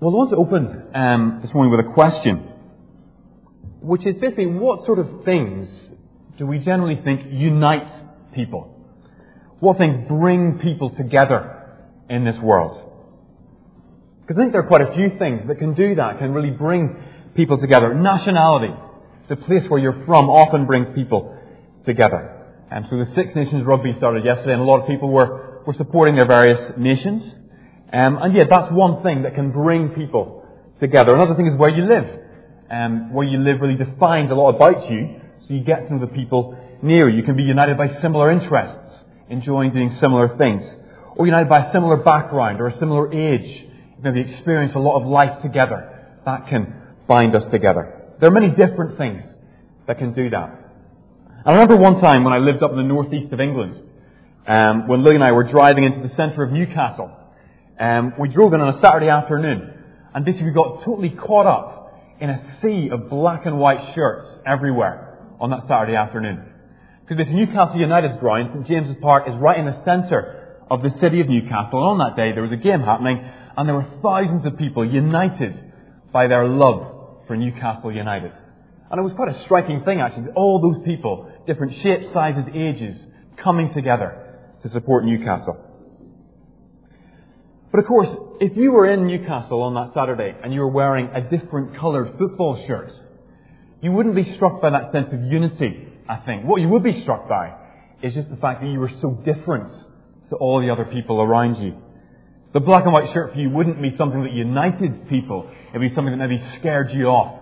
Well, I want to open um, this morning with a question, which is basically what sort of things do we generally think unite people? What things bring people together in this world? Because I think there are quite a few things that can do that, can really bring people together. Nationality, the place where you're from, often brings people together. And so the Six Nations Rugby started yesterday, and a lot of people were, were supporting their various nations. Um, and yeah, that's one thing that can bring people together. Another thing is where you live. Um, where you live really defines a lot about you, so you get to know the people near you. You can be united by similar interests, enjoying doing similar things, or united by a similar background or a similar age. You maybe experience a lot of life together. That can bind us together. There are many different things that can do that. I remember one time when I lived up in the northeast of England, um, when Lily and I were driving into the centre of Newcastle. Um, we drove in on a Saturday afternoon, and basically we got totally caught up in a sea of black and white shirts everywhere on that Saturday afternoon. Because this Newcastle United's ground, St James's Park, is right in the centre of the city of Newcastle. And on that day, there was a game happening, and there were thousands of people united by their love for Newcastle United. And it was quite a striking thing, actually. All those people, different shapes, sizes, ages, coming together to support Newcastle. But of course, if you were in Newcastle on that Saturday and you were wearing a different coloured football shirt, you wouldn't be struck by that sense of unity, I think. What you would be struck by is just the fact that you were so different to all the other people around you. The black and white shirt for you wouldn't be something that united people. It'd be something that maybe scared you off.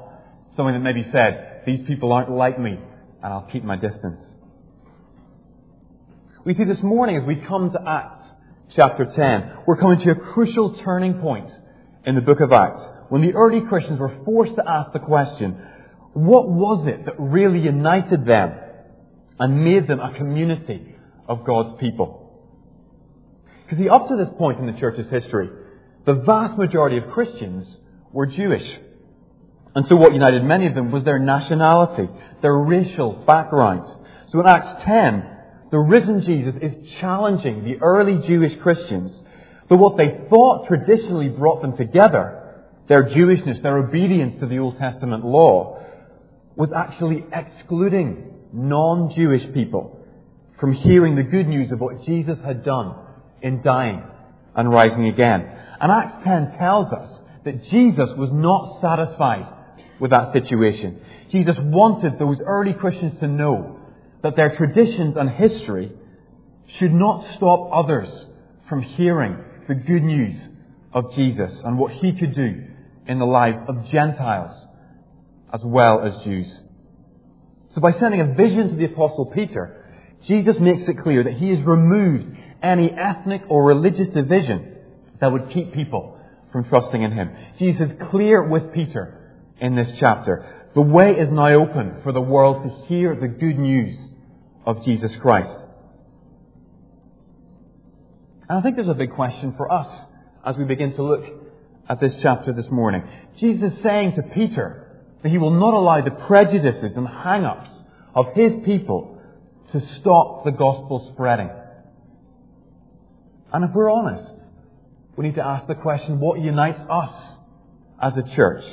Something that maybe said, these people aren't like me, and I'll keep my distance. We see this morning as we come to Acts chapter 10, we're coming to a crucial turning point in the book of Acts when the early Christians were forced to ask the question, what was it that really united them and made them a community of God's people? Because up to this point in the church's history, the vast majority of Christians were Jewish. And so what united many of them was their nationality, their racial background. So in Acts 10, the risen Jesus is challenging the early Jewish Christians that what they thought traditionally brought them together, their Jewishness, their obedience to the Old Testament law, was actually excluding non-Jewish people from hearing the good news of what Jesus had done in dying and rising again. And Acts 10 tells us that Jesus was not satisfied with that situation. Jesus wanted those early Christians to know that their traditions and history should not stop others from hearing the good news of Jesus and what he could do in the lives of Gentiles as well as Jews. So by sending a vision to the apostle Peter, Jesus makes it clear that he has removed any ethnic or religious division that would keep people from trusting in him. Jesus is clear with Peter in this chapter. The way is now open for the world to hear the good news of Jesus Christ. And I think there's a big question for us as we begin to look at this chapter this morning. Jesus is saying to Peter that he will not allow the prejudices and hang-ups of his people to stop the gospel spreading. And if we're honest, we need to ask the question, what unites us as a church?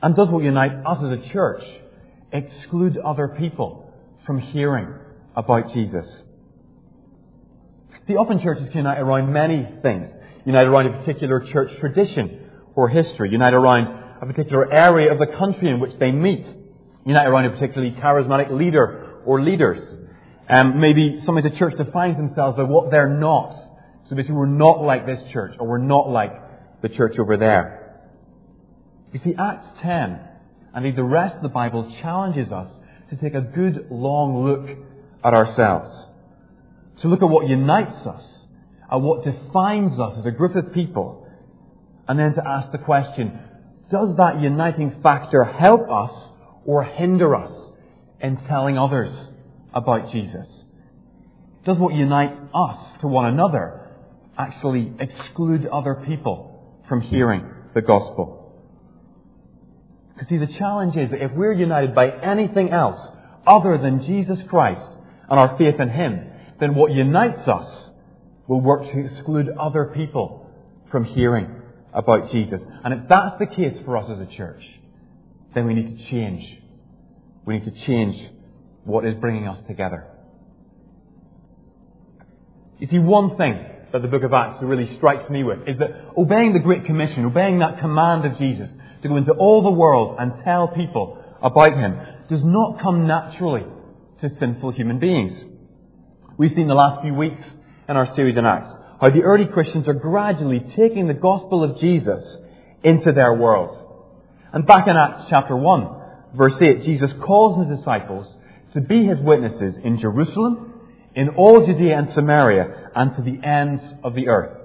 And does what unites us as a church exclude other people from hearing about Jesus. See, often churches unite around many things. Unite around a particular church tradition or history. Unite around a particular area of the country in which they meet. Unite around a particularly charismatic leader or leaders. Um, maybe sometimes a church defines themselves by what they're not. So basically, we're not like this church, or we're not like the church over there. You see, Acts 10, and the rest of the Bible challenges us to take a good long look at ourselves. To look at what unites us, at what defines us as a group of people, and then to ask the question, does that uniting factor help us or hinder us in telling others about Jesus? Does what unites us to one another actually exclude other people from hearing the gospel? Because see, the challenge is that if we're united by anything else other than Jesus Christ and our faith in Him, then what unites us will work to exclude other people from hearing about Jesus. And if that's the case for us as a church, then we need to change. We need to change what is bringing us together. You see, one thing that the book of Acts really strikes me with is that obeying the Great Commission, obeying that command of Jesus to go into all the world and tell people about Him, does not come naturally to sinful human beings. We've seen the last few weeks in our series on Acts how the early Christians are gradually taking the gospel of Jesus into their world. And back in Acts chapter 1, verse 8, Jesus calls his disciples to be his witnesses in Jerusalem, in all Judea and Samaria, and to the ends of the earth.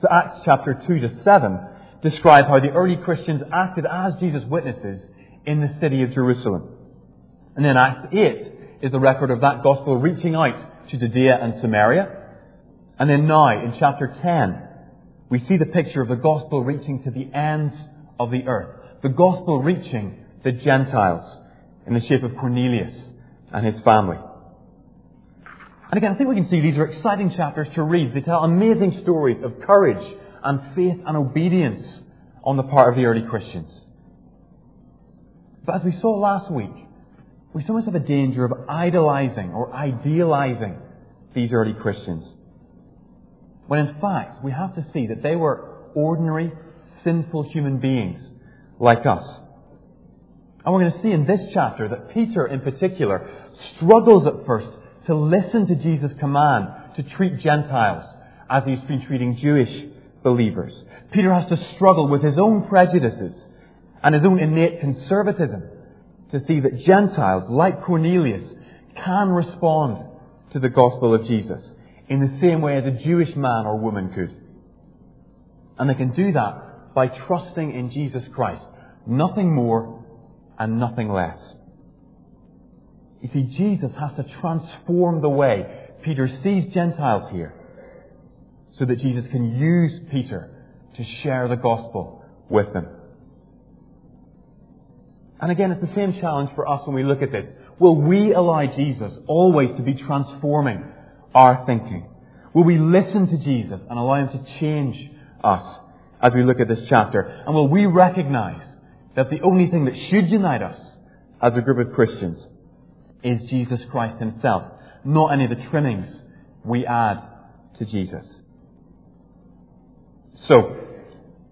So Acts chapter 2 to 7 describe how the early Christians acted as Jesus' witnesses in the city of Jerusalem. And then Acts 8 is the record of that gospel reaching out to Judea and Samaria. And then now, in chapter 10, we see the picture of the gospel reaching to the ends of the earth. The gospel reaching the Gentiles in the shape of Cornelius and his family. And again, I think we can see these are exciting chapters to read. They tell amazing stories of courage and faith and obedience on the part of the early Christians. But as we saw last week, we sometimes have a danger of idolizing or idealizing these early Christians. When in fact, we have to see that they were ordinary, sinful human beings like us. And we're going to see in this chapter that Peter, in particular, struggles at first to listen to Jesus' command to treat Gentiles as he's been treating Jewish believers. Peter has to struggle with his own prejudices and his own innate conservatism to see that Gentiles, like Cornelius, can respond to the gospel of Jesus in the same way as a Jewish man or woman could. And they can do that by trusting in Jesus Christ. Nothing more and nothing less. You see, Jesus has to transform the way Peter sees Gentiles here so that Jesus can use Peter to share the gospel with them. And again, it's the same challenge for us when we look at this. Will we allow Jesus always to be transforming our thinking? Will we listen to Jesus and allow Him to change us as we look at this chapter? And will we recognize that the only thing that should unite us as a group of Christians is Jesus Christ Himself, not any of the trimmings we add to Jesus? So,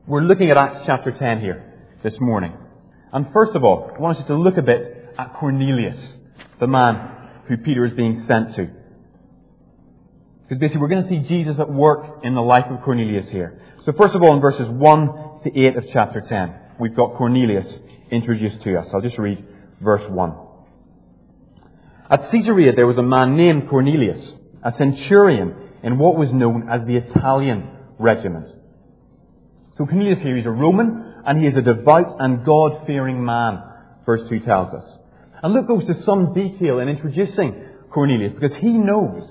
we're looking at Acts chapter 10 here this morning. And first of all, I want us to look a bit at Cornelius, the man who Peter is being sent to. Because basically we're going to see Jesus at work in the life of Cornelius here. So first of all, in verses 1 to 8 of chapter 10, we've got Cornelius introduced to us. I'll just read verse 1. At Caesarea there was a man named Cornelius, a centurion in what was known as the Italian regiment. So Cornelius here, he's a Roman, and he is a devout and God-fearing man, verse 2 tells us. And Luke goes to some detail in introducing Cornelius, because he knows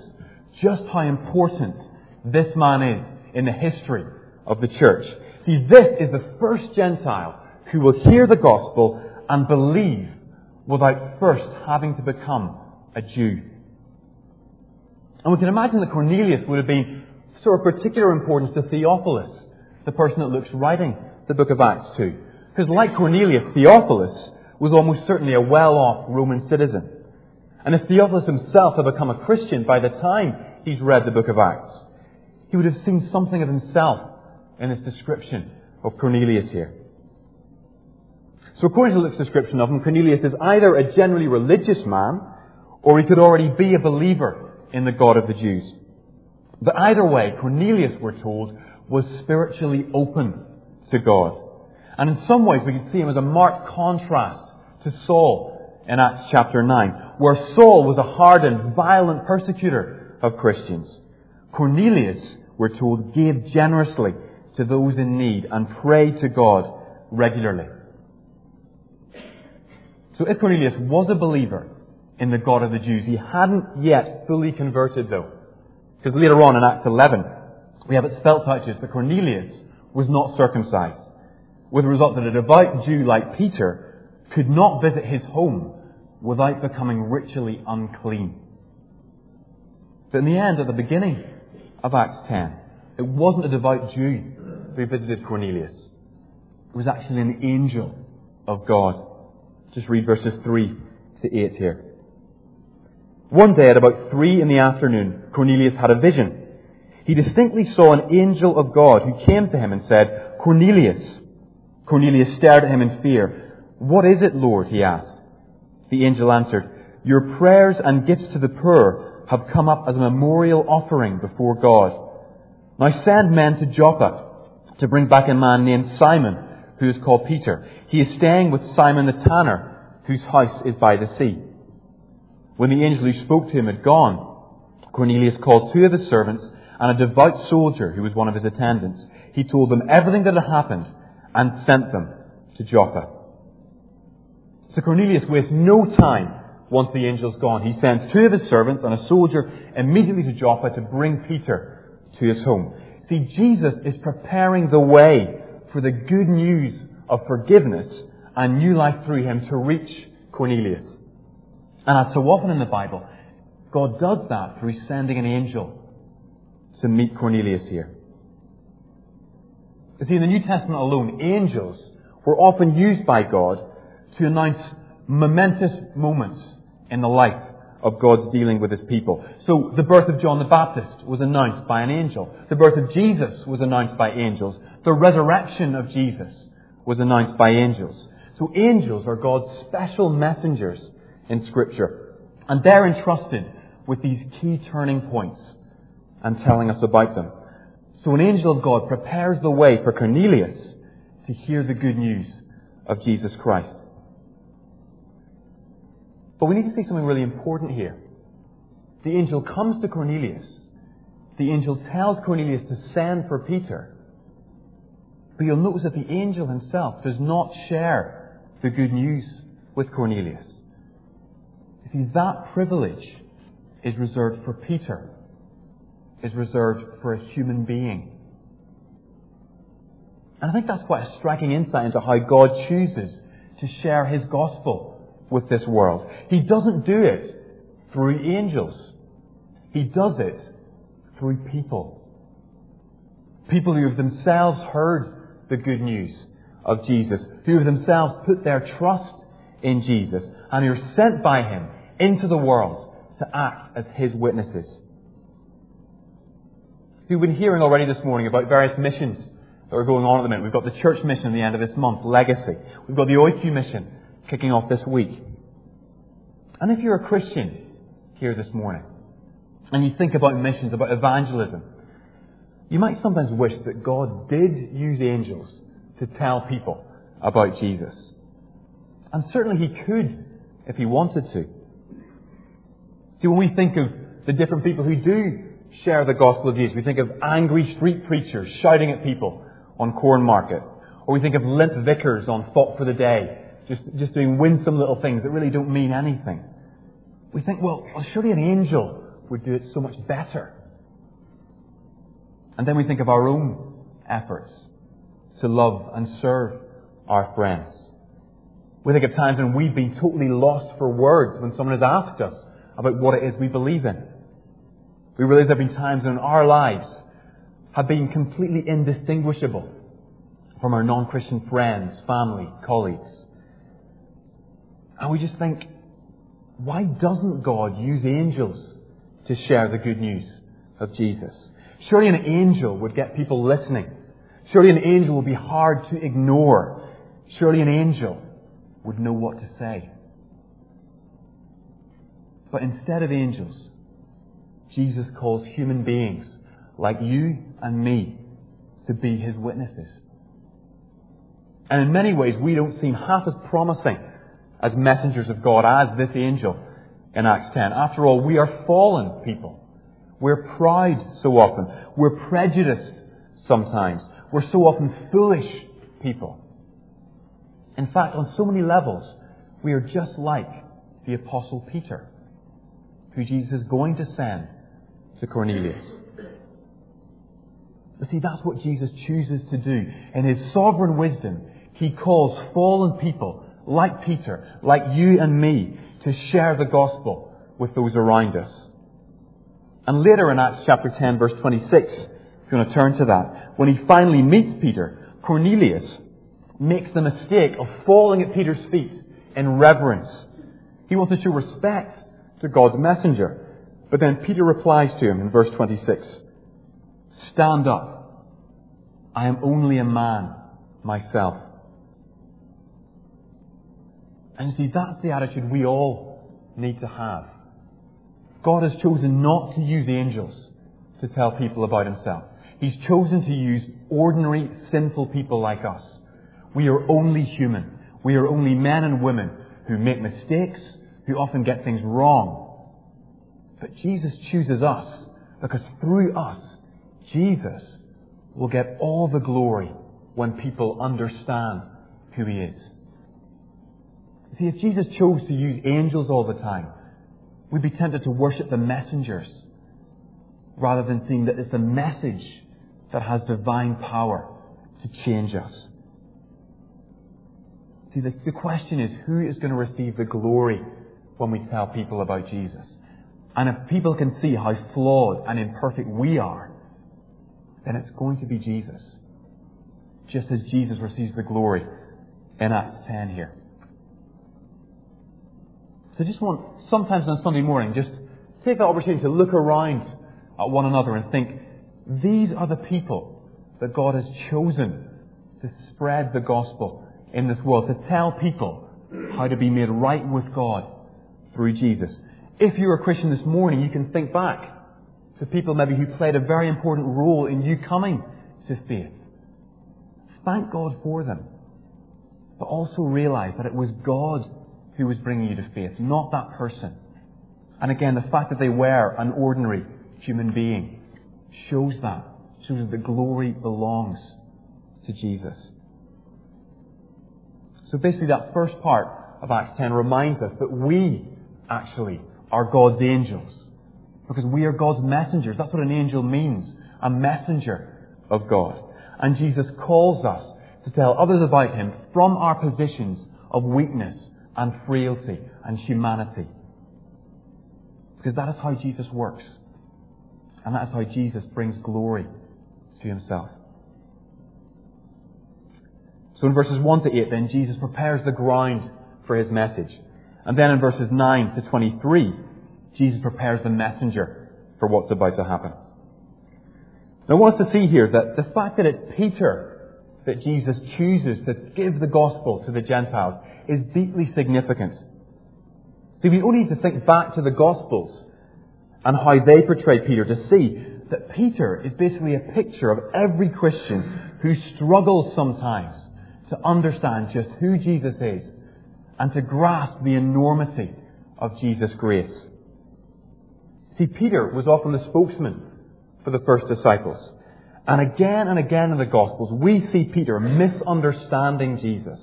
just how important this man is in the history of the church. See, this is the first Gentile who will hear the gospel and believe without first having to become a Jew. And we can imagine that Cornelius would have been sort of particular importance to Theophilus, the person that Luke's writing the book of Acts to. Because like Cornelius, Theophilus was almost certainly a well-off Roman citizen. And if Theophilus himself had become a Christian by the time he's read the book of Acts, he would have seen something of himself in this description of Cornelius here. So according to Luke's description of him, Cornelius is either a generally religious man, or he could already be a believer in the God of the Jews. But either way, Cornelius, we're told, was spiritually open to God. And in some ways, we can see him as a marked contrast to Saul in Acts chapter 9, where Saul was a hardened, violent persecutor of Christians. Cornelius, we're told, gave generously to those in need and prayed to God regularly. So if Cornelius was a believer in the God of the Jews, he hadn't yet fully converted though. Because later on in Acts 11, we have it spelt out just that Cornelius was not circumcised, with the result that a devout Jew like Peter could not visit his home without becoming ritually unclean. But in the end, at the beginning of Acts 10, it wasn't a devout Jew who visited Cornelius It was actually an angel of God. Just read verses 3 to 8 here. One day at about 3 in the afternoon, Cornelius had a vision. He distinctly saw an angel of God who came to him and said, Cornelius. Cornelius stared at him in fear. What is it, Lord? he asked. The angel answered, Your prayers and gifts to the poor have come up as a memorial offering before God. Now send men to Joppa to bring back a man named Simon, who is called Peter. He is staying with Simon the tanner, whose house is by the sea. When the angel who spoke to him had gone, Cornelius called two of his servants and a devout soldier who was one of his attendants. He told them everything that had happened and sent them to Joppa. So Cornelius wastes no time once the angel's gone. He sends two of his servants and a soldier immediately to Joppa to bring Peter to his home. See, Jesus is preparing the way for the good news of forgiveness and new life through him to reach Cornelius. And as so often in the Bible, God does that through sending an angel to meet Cornelius here. You see, in the New Testament alone, angels were often used by God to announce momentous moments in the life of God's dealing with his people. So the birth of John the Baptist was announced by an angel. The birth of Jesus was announced by angels. The resurrection of Jesus was announced by angels. So angels are God's special messengers in Scripture. And they're entrusted with these key turning points and telling us about them. So an angel of God prepares the way for Cornelius to hear the good news of Jesus Christ. But we need to see something really important here. The angel comes to Cornelius. The angel tells Cornelius to send for Peter. But you'll notice that the angel himself does not share the good news with Cornelius. You see, that privilege is reserved for Peter, is reserved for a human being. And I think that's quite a striking insight into how God chooses to share his gospel with this world. He doesn't do it through angels. He does it through people. People who have themselves heard the good news of Jesus, who have themselves put their trust in Jesus, and who are sent by Him into the world to act as His witnesses. See, we've been hearing already this morning about various missions that are going on at the minute. We've got the church mission at the end of this month, Legacy. We've got the OICCU mission kicking off this week. And if you're a Christian here this morning, and you think about missions, about evangelism, you might sometimes wish that God did use angels to tell people about Jesus. And certainly He could if He wanted to. See, when we think of the different people who do share the gospel of Jesus, we think of angry street preachers shouting at people on Cornmarket. Or we think of limp vicars on Thought for the Day just, just doing winsome little things that really don't mean anything. We think, well, well, surely an angel would do it so much better. And then we think of our own efforts to love and serve our friends. We think of times when we've been totally lost for words when someone has asked us about what it is we believe in. We realize there have been times when our lives have been completely indistinguishable from our non-Christian friends, family, colleagues. And we just think, why doesn't God use angels to share the good news of Jesus? Surely an angel would get people listening. Surely an angel would be hard to ignore. Surely an angel would know what to say. But instead of angels, Jesus calls human beings like you and me to be his witnesses. And in many ways, we don't seem half as promising as messengers of God as this angel in Acts 10. After all, we are fallen people. We're proud so often. We're prejudiced sometimes. We're so often foolish people. In fact, on so many levels, we are just like the Apostle Peter, who Jesus is going to send to Cornelius. But see, that's what Jesus chooses to do. In his sovereign wisdom, he calls fallen people like Peter, like you and me, to share the gospel with those around us. And later in Acts chapter 10 verse 26, If you want to turn to that, when he finally meets Peter, Cornelius makes the mistake of falling at Peter's feet in reverence. He wants to show respect to God's messenger. But then Peter replies to him in verse 26 Stand up. I am only a man myself. And see, that's the attitude we all need to have. God has chosen not to use angels to tell people about himself. He's chosen to use ordinary, sinful people like us. We are only human. We are only men and women who make mistakes, who often get things wrong. But Jesus chooses us because through us, Jesus will get all the glory when people understand who He is. See, if Jesus chose to use angels all the time, we'd be tempted to worship the messengers rather than seeing that it's the message that has divine power to change us. See, the, question is who is going to receive the glory when we tell people about Jesus? And if people can see how flawed and imperfect we are, then it's going to be Jesus. Just as Jesus receives the glory in Acts 10 here. So just want, sometimes on Sunday morning, just take the opportunity to look around at one another and think, these are the people that God has chosen to spread the gospel in this world, to tell people how to be made right with God through Jesus. If you're a Christian this morning, you can think back to people maybe who played a very important role in you coming to faith. Thank God for them. But also realize that it was God who was bringing you to faith, not that person. And again, the fact that they were an ordinary human being shows that. Shows that the glory belongs to Jesus. So basically that first part of Acts 10 reminds us that we actually are God's angels. Because we are God's messengers. That's what an angel means. A messenger of God. And Jesus calls us to tell others about Him from our positions of weakness and frailty and humanity. Because that is how Jesus works. And that is how Jesus brings glory to Himself. So in verses 1 to 8, then Jesus prepares the ground for his message. And then in verses 9 to 23, Jesus prepares the messenger for what's about to happen. Now I want us to see here that the fact that it's Peter that Jesus chooses to give the gospel to the Gentiles is deeply significant. See, we only need to think back to the Gospels and how they portray Peter to see that Peter is basically a picture of every Christian who struggles sometimes to understand just who Jesus is and to grasp the enormity of Jesus' grace. See, Peter was often the spokesman for the first disciples. And again and again in the Gospels, we see Peter misunderstanding Jesus.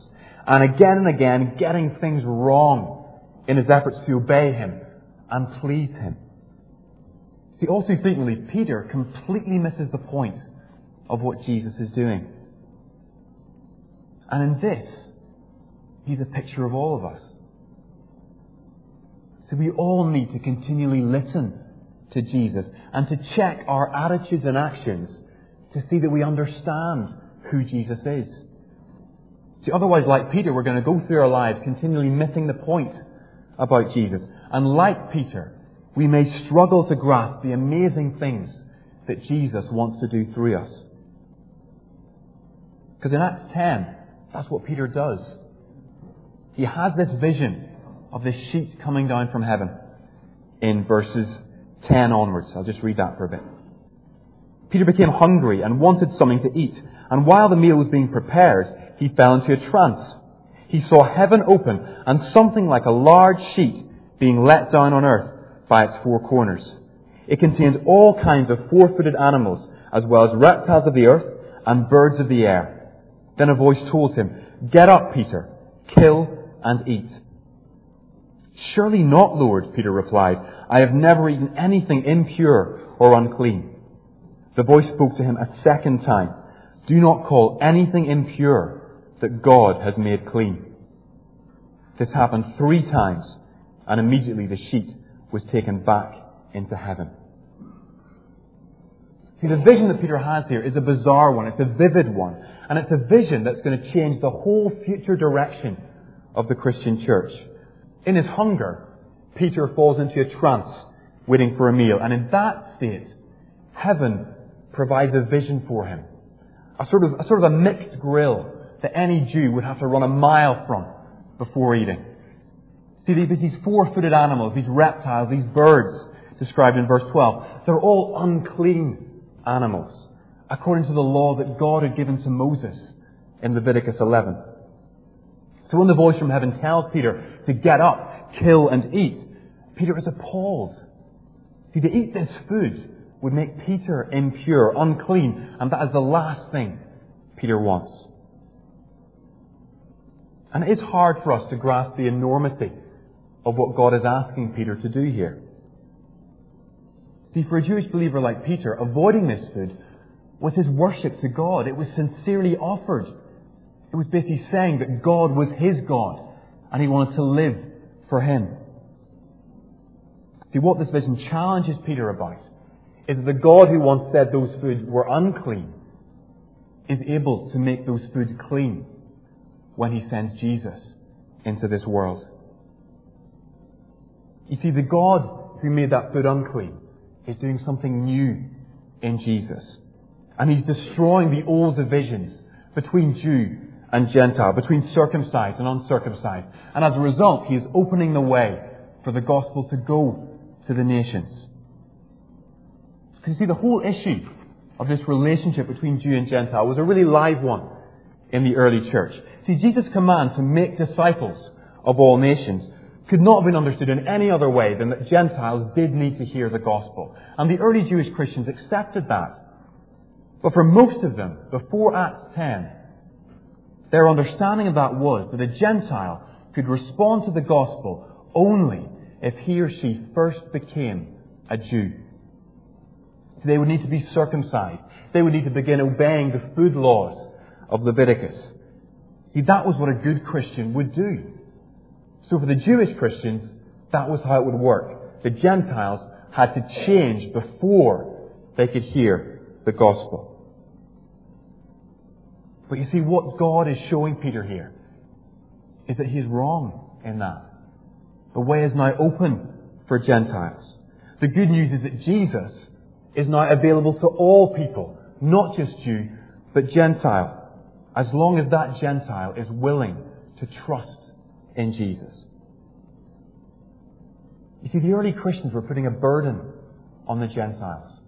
And again and again getting things wrong in his efforts to obey him and please him. See, all too frequently, Peter completely misses the point of what Jesus is doing. And in this, he's a picture of all of us. So we all need to continually listen to Jesus and to check our attitudes and actions to see that we understand who Jesus is. See, otherwise, like Peter, we're going to go through our lives continually missing the point about Jesus. And like Peter, we may struggle to grasp the amazing things that Jesus wants to do through us. Because in Acts 10, that's what Peter does. He has this vision of this sheet coming down from heaven in verses 10 onwards. I'll just read that for a bit. Peter became hungry and wanted something to eat. And while the meal was being prepared, he fell into a trance. He saw heaven open and something like a large sheet being let down on earth by its four corners. It contained all kinds of four-footed animals, as well as reptiles of the earth and birds of the air. Then a voice told him, Get up, Peter, kill and eat. Surely not, Lord, Peter replied. I have never eaten anything impure or unclean. The voice spoke to him a second time. Do not call anything impure that God has made clean. This happened three times, and immediately the sheet was taken back into heaven. See, the vision that Peter has here is a bizarre one. It's a vivid one. And it's a vision that's going to change the whole future direction of the Christian church. In his hunger, Peter falls into a trance, waiting for a meal. And in that state, heaven provides a vision for him. A sort of, a sort of a mixed grill that any Jew would have to run a mile from before eating. See, these four-footed animals, these reptiles, these birds described in verse 12, they're all unclean animals, according to the law that God had given to Moses in Leviticus 11. So when the voice from heaven tells Peter to get up, kill and eat, Peter is appalled. See, to eat this food would make Peter impure, unclean, and that is the last thing Peter wants. And it is hard for us to grasp the enormity of what God is asking Peter to do here. See, for a Jewish believer like Peter, avoiding this food was his worship to God. It was sincerely offered. It was basically saying that God was his God and he wanted to live for him. See, what this vision challenges Peter about is that the God who once said those foods were unclean is able to make those foods clean when he sends Jesus into this world. You see, the God who made that food unclean is doing something new in Jesus. And he's destroying the old divisions between Jew and Gentile, between circumcised and uncircumcised. And as a result, he is opening the way for the gospel to go to the nations. Because you see, the whole issue of this relationship between Jew and Gentile was a really live one in the early church. See, Jesus' command to make disciples of all nations could not have been understood in any other way than that Gentiles did need to hear the gospel. And the early Jewish Christians accepted that. But for most of them, before Acts 10, their understanding of that was that a Gentile could respond to the gospel only if he or she first became a Jew. So they would need to be circumcised. They would need to begin obeying the food laws of Leviticus. See, that was what a good Christian would do. So for the Jewish Christians, that was how it would work. The Gentiles had to change before they could hear the gospel. But you see, what God is showing Peter here is that he's wrong in that. The way is now open for Gentiles. The good news is that Jesus is now available to all people, not just Jew, but Gentile, as long as that Gentile is willing to trust in Jesus. You see, the early Christians were putting a burden on the Gentiles.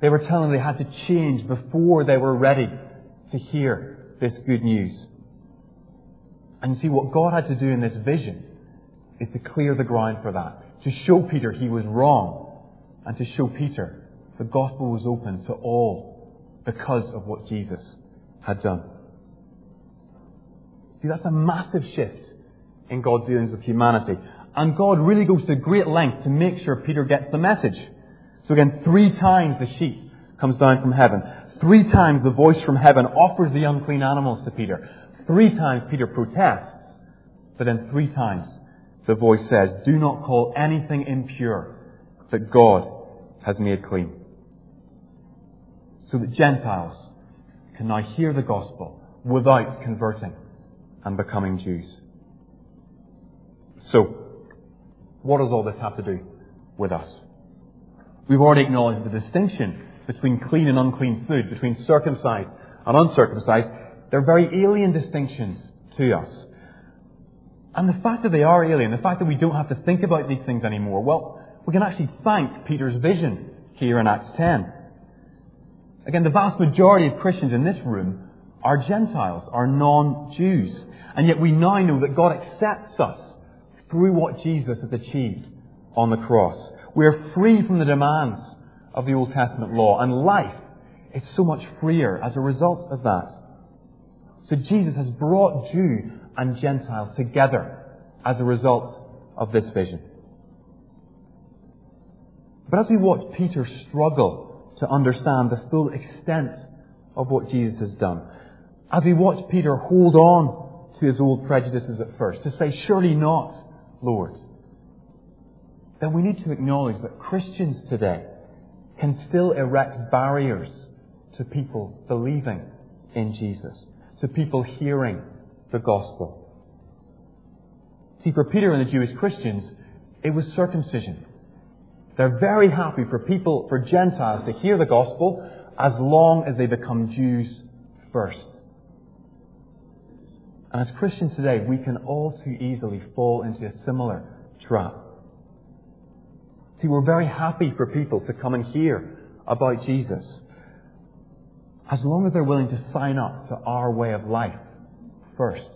They were telling them they had to change before they were ready to hear this good news. And you see, what God had to do in this vision is to clear the ground for that, to show Peter he was wrong, and to show Peter the gospel was open to all because of what Jesus had done. See, that's a massive shift in God's dealings with humanity. And God really goes to great lengths to make sure Peter gets the message. So again, three times the sheet comes down from heaven. Three times the voice from heaven offers the unclean animals to Peter. Three times Peter protests. But then three times the voice says, Do not call anything impure that God has made clean. So that Gentiles can now hear the gospel without converting and becoming Jews. So, what does all this have to do with us? We've already acknowledged the distinction between clean and unclean food, between circumcised and uncircumcised, they're very alien distinctions to us. And the fact that they are alien, the fact that we don't have to think about these things anymore, well, we can actually thank Peter's vision here in Acts 10. Again, the vast majority of Christians in this room are Gentiles, are non-Jews. And yet we now know that God accepts us through what Jesus has achieved on the cross. We are free from the demands of the Old Testament law, and life is so much freer as a result of that. So Jesus has brought Jew and Gentile together as a result of this vision. But as we watch Peter struggle to understand the full extent of what Jesus has done, as we watch Peter hold on to his old prejudices at first, to say, surely not, Lord, then we need to acknowledge that Christians today can still erect barriers to people believing in Jesus, to people hearing the gospel. See, for Peter and the Jewish Christians, it was circumcision. They're very happy for people, for Gentiles to hear the gospel as long as they become Jews first. And as Christians today, we can all too easily fall into a similar trap. See, we're very happy for people to come and hear about Jesus as long as they're willing to sign up to our way of life first.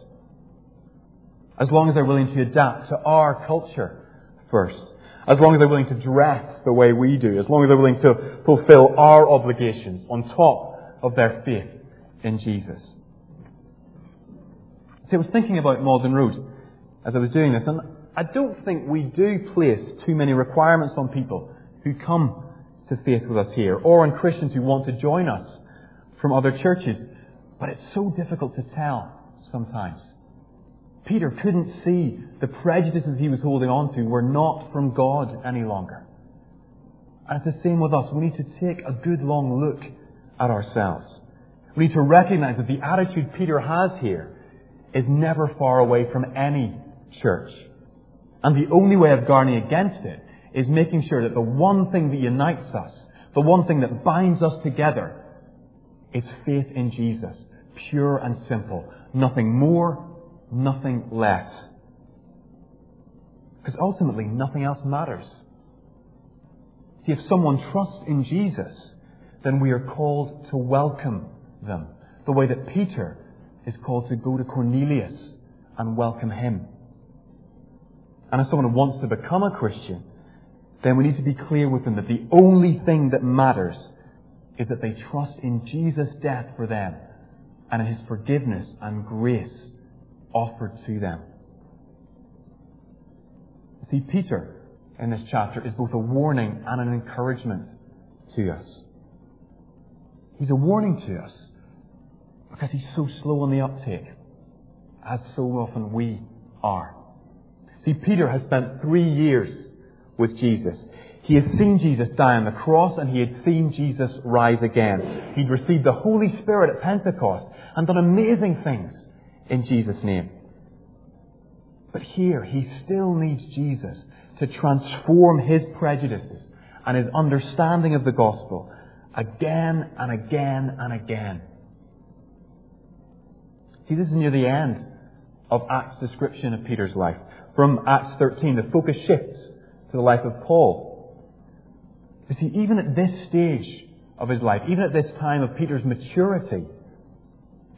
As long as they're willing to adapt to our culture first. As long as they're willing to dress the way we do. As long as they're willing to fulfill our obligations on top of their faith in Jesus. See, I was thinking about Magdalen Road as I was doing this, and I don't think we do place too many requirements on people who come to faith with us here, or on Christians who want to join us from other churches. But it's so difficult to tell sometimes. Peter couldn't see the prejudices he was holding on to were not from God any longer. And it's the same with us. We need to take a good long look at ourselves. We need to recognize that the attitude Peter has here is never far away from any church. And the only way of guarding against it is making sure that the one thing that unites us, the one thing that binds us together, is faith in Jesus. Pure and simple. Nothing more, nothing less. Because ultimately, nothing else matters. See, if someone trusts in Jesus, then we are called to welcome them. The way that Peter is called to go to Cornelius and welcome him. And as someone who wants to become a Christian, then we need to be clear with them that the only thing that matters is that they trust in Jesus' death for them and in his forgiveness and grace offered to them. See, Peter in this chapter is both a warning and an encouragement to us. He's a warning to us because he's so slow on the uptake, as so often we are. See, Peter has spent three years with Jesus. He had seen Jesus die on the cross and he had seen Jesus rise again. He'd received the Holy Spirit at Pentecost and done amazing things in Jesus' name. But here, he still needs Jesus to transform his prejudices and his understanding of the gospel again and again and again. See, this is near the end of Acts' description of Peter's life. From Acts 13, the focus shifts to the life of Paul. You see, even at this stage of his life, even at this time of Peter's maturity,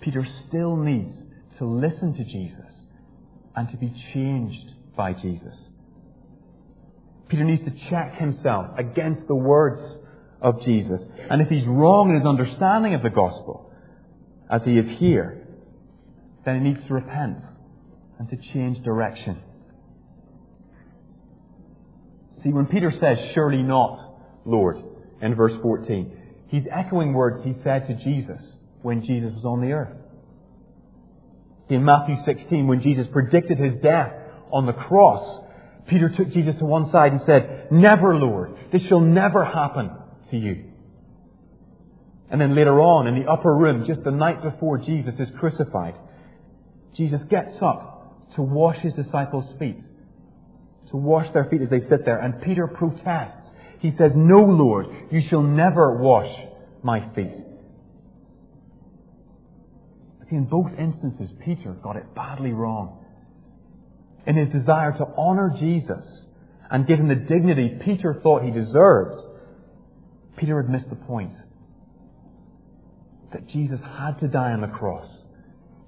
Peter still needs to listen to Jesus and to be changed by Jesus. Peter needs to check himself against the words of Jesus. And if he's wrong in his understanding of the gospel, as he is here, then he needs to repent and to change direction. See, when Peter says, Surely not, Lord, in verse 14, he's echoing words he said to Jesus when Jesus was on the earth. In Matthew 16, when Jesus predicted his death on the cross, Peter took Jesus to one side and said, Never, Lord, this shall never happen to you. And then later on, in the upper room, just the night before Jesus is crucified, Jesus gets up to wash his disciples' feet, to wash their feet as they sit there, and Peter protests. He says, No, Lord, you shall never wash my feet. See, in both instances, Peter got it badly wrong. In his desire to honor Jesus and give him the dignity Peter thought he deserved, Peter had missed the point. That Jesus had to die on the cross.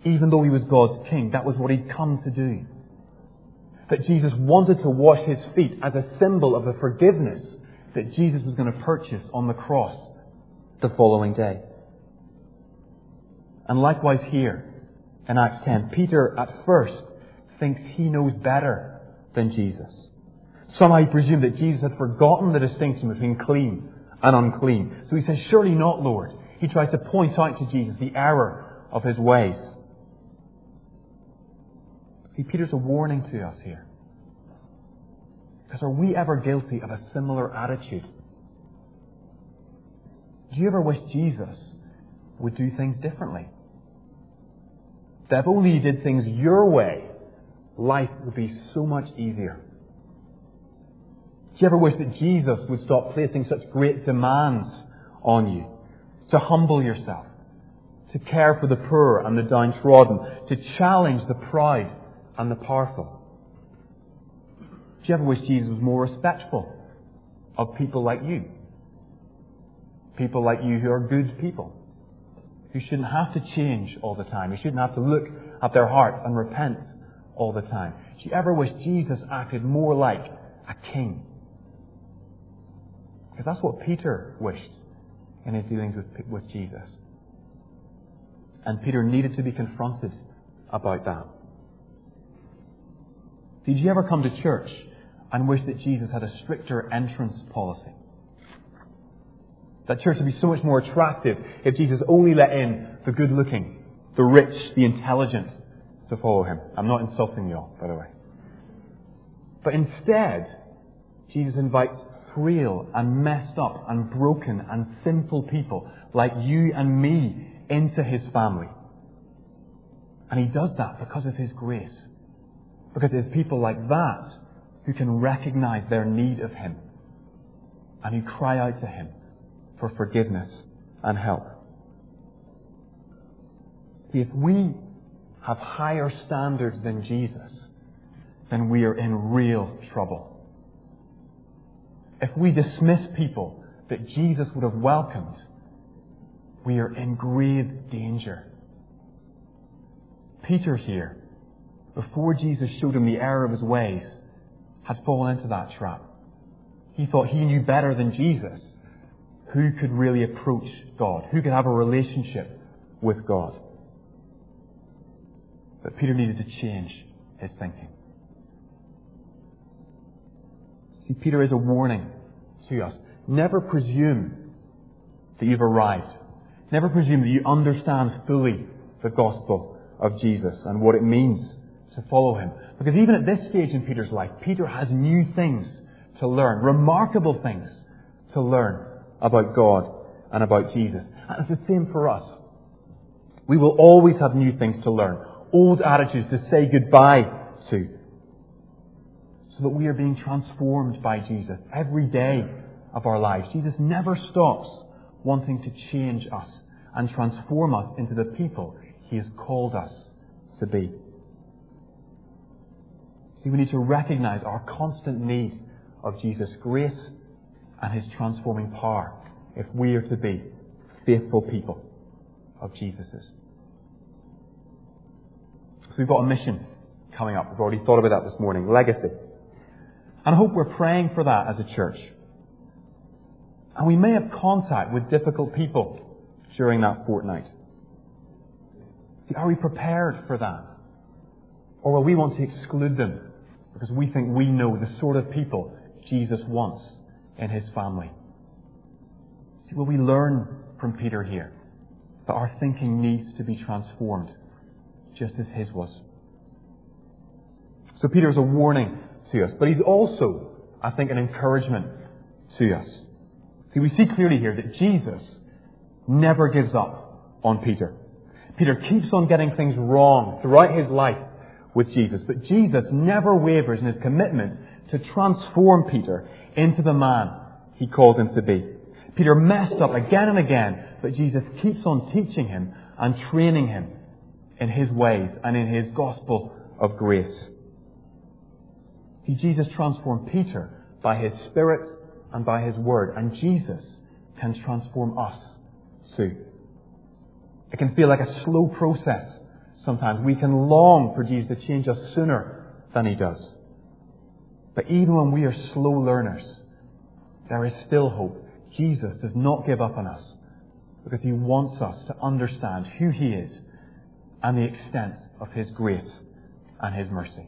Even though he was God's king, that was what he'd come to do. That Jesus wanted to wash his feet as a symbol of the forgiveness that Jesus was going to purchase on the cross the following day. And likewise here in Acts 10, Peter at first thinks he knows better than Jesus. Somehow he presumed that Jesus had forgotten the distinction between clean and unclean. So he says, Surely not, Lord. He tries to point out to Jesus the error of his ways. See, Peter's a warning to us here. Because are we ever guilty of a similar attitude? Do you ever wish Jesus would do things differently? That if only you did things your way, life would be so much easier. Do you ever wish that Jesus would stop placing such great demands on you? To humble yourself, to care for the poor and the downtrodden, to challenge the proud and the powerful. Do you ever wish Jesus was more respectful of people like you? People like you who are good people, who shouldn't have to change all the time, who shouldn't have to look at their hearts and repent all the time. Do you ever wish Jesus acted more like a king? Because that's what Peter wished in his dealings with, with Jesus. And Peter needed to be confronted about that. Did you ever come to church and wish that Jesus had a stricter entrance policy? That church would be so much more attractive if Jesus only let in the good looking, the rich, the intelligent to follow him. I'm not insulting you all, by the way. But instead, Jesus invites frail and messed up and broken and sinful people like you and me into his family. And he does that because of his grace. Because it's people like that who can recognize their need of him and who cry out to him for forgiveness and help. See, if we have higher standards than Jesus, then we are in real trouble. If we dismiss people that Jesus would have welcomed, we are in grave danger. Peter here, before Jesus showed him the error of his ways, had fallen into that trap. He thought he knew better than Jesus who could really approach God, who could have a relationship with God. But Peter needed to change his thinking. See, Peter is a warning to us. Never presume that you've arrived. Never presume that you understand fully the gospel of Jesus and what it means to follow him. Because even at this stage in Peter's life, Peter has new things to learn, remarkable things to learn about God and about Jesus. And it's the same for us. We will always have new things to learn, old attitudes to say goodbye to, so that we are being transformed by Jesus every day of our lives. Jesus never stops wanting to change us and transform us into the people He has called us to be. See, we need to recognize our constant need of Jesus' grace and His transforming power if we are to be faithful people of Jesus's. So we've got a mission coming up. We've already thought about that this morning. Legacy. And I hope we're praying for that as a church. And we may have contact with difficult people during that fortnight. See, are we prepared for that? Or will we want to exclude them because we think we know the sort of people Jesus wants in his family? See, what we learn from Peter here that our thinking needs to be transformed just as his was? So Peter is a warning to us, but he's also, I think, an encouragement to us. See, we see clearly here that Jesus never gives up on Peter. Peter keeps on getting things wrong throughout his life with Jesus, but Jesus never wavers in his commitment to transform Peter into the man he called him to be. Peter messed up again and again, but Jesus keeps on teaching him and training him in his ways and in his gospel of grace. See, Jesus transformed Peter by his Spirit and by his Word, and Jesus can transform us too. It can feel like a slow process sometimes. We can long for Jesus to change us sooner than he does. But even when we are slow learners, there is still hope. Jesus does not give up on us because he wants us to understand who he is and the extent of his grace and his mercy.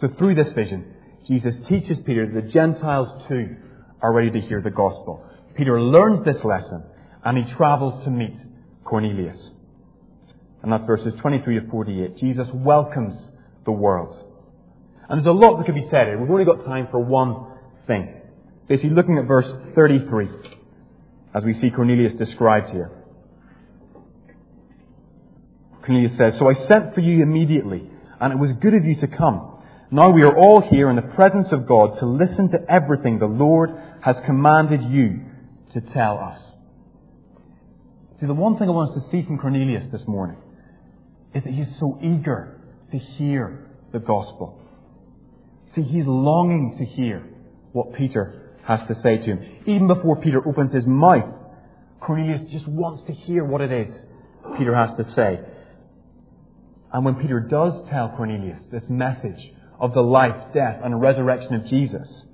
So through this vision, Jesus teaches Peter that the Gentiles too are ready to hear the gospel. Peter learns this lesson and he travels to meet Cornelius. And that's verses 23 to 48. Jesus welcomes the world. And there's a lot that could be said here. We've only got time for one thing. Basically, looking at verse 33. as we see Cornelius described here. Cornelius says, So I sent for you immediately, and it was good of you to come. Now we are all here in the presence of God to listen to everything the Lord has commanded you to tell us. See, the one thing I want us to see from Cornelius this morning is that he's so eager to hear the gospel. See, he's longing to hear what Peter has to say to him. Even before Peter opens his mouth, Cornelius just wants to hear what it is Peter has to say. And when Peter does tell Cornelius this message of the life, death, and resurrection of Jesus,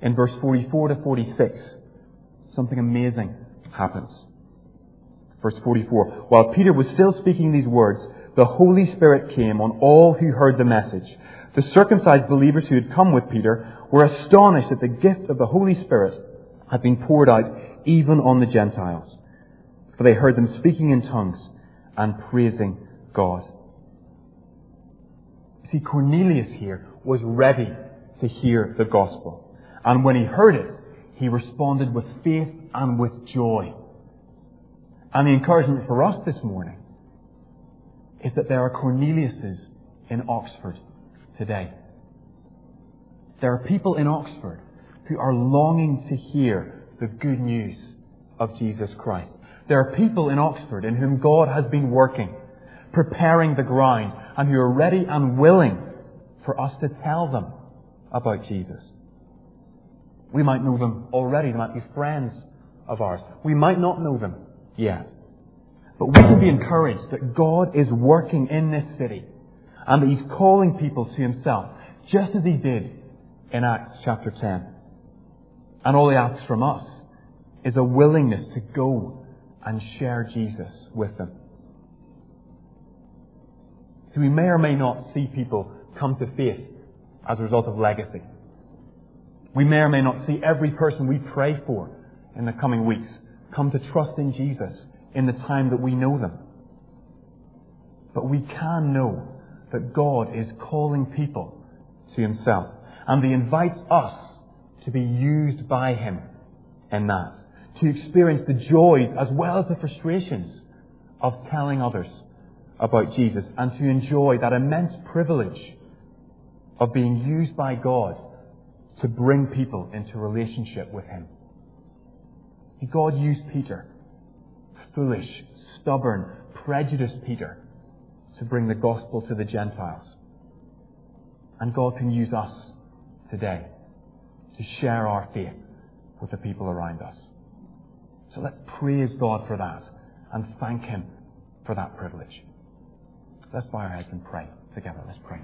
in verse 44 to 46, something amazing happens. Verse 44. While Peter was still speaking these words, the Holy Spirit came on all who heard the message. The circumcised believers who had come with Peter were astonished that the gift of the Holy Spirit had been poured out even on the Gentiles. For they heard them speaking in tongues and praising God. See, Cornelius here was ready to hear the gospel. And when he heard it, he responded with faith and with joy. And the encouragement for us this morning is that there are Corneliuses in Oxford today. There are people in Oxford who are longing to hear the good news of Jesus Christ. There are people in Oxford in whom God has been working, preparing the ground, and who are ready and willing for us to tell them about Jesus. We might know them already. They might be friends of ours. We might not know them yet. But we can be encouraged that God is working in this city and that He's calling people to Himself, just as He did in Acts chapter 10. And all He asks from us is a willingness to go and share Jesus with them. So we may or may not see people come to faith as a result of legacy. We may or may not see every person we pray for in the coming weeks come to trust in Jesus in the time that we know them. But we can know that God is calling people to Himself. And He invites us to be used by Him in that. To experience the joys as well as the frustrations of telling others about Jesus and to enjoy that immense privilege of being used by God to bring people into relationship with Him. God used Peter, foolish, stubborn, prejudiced Peter, to bring the gospel to the Gentiles. And God can use us today to share our faith with the people around us. So let's praise God for that and thank Him for that privilege. Let's bow our heads and pray together. Let's pray.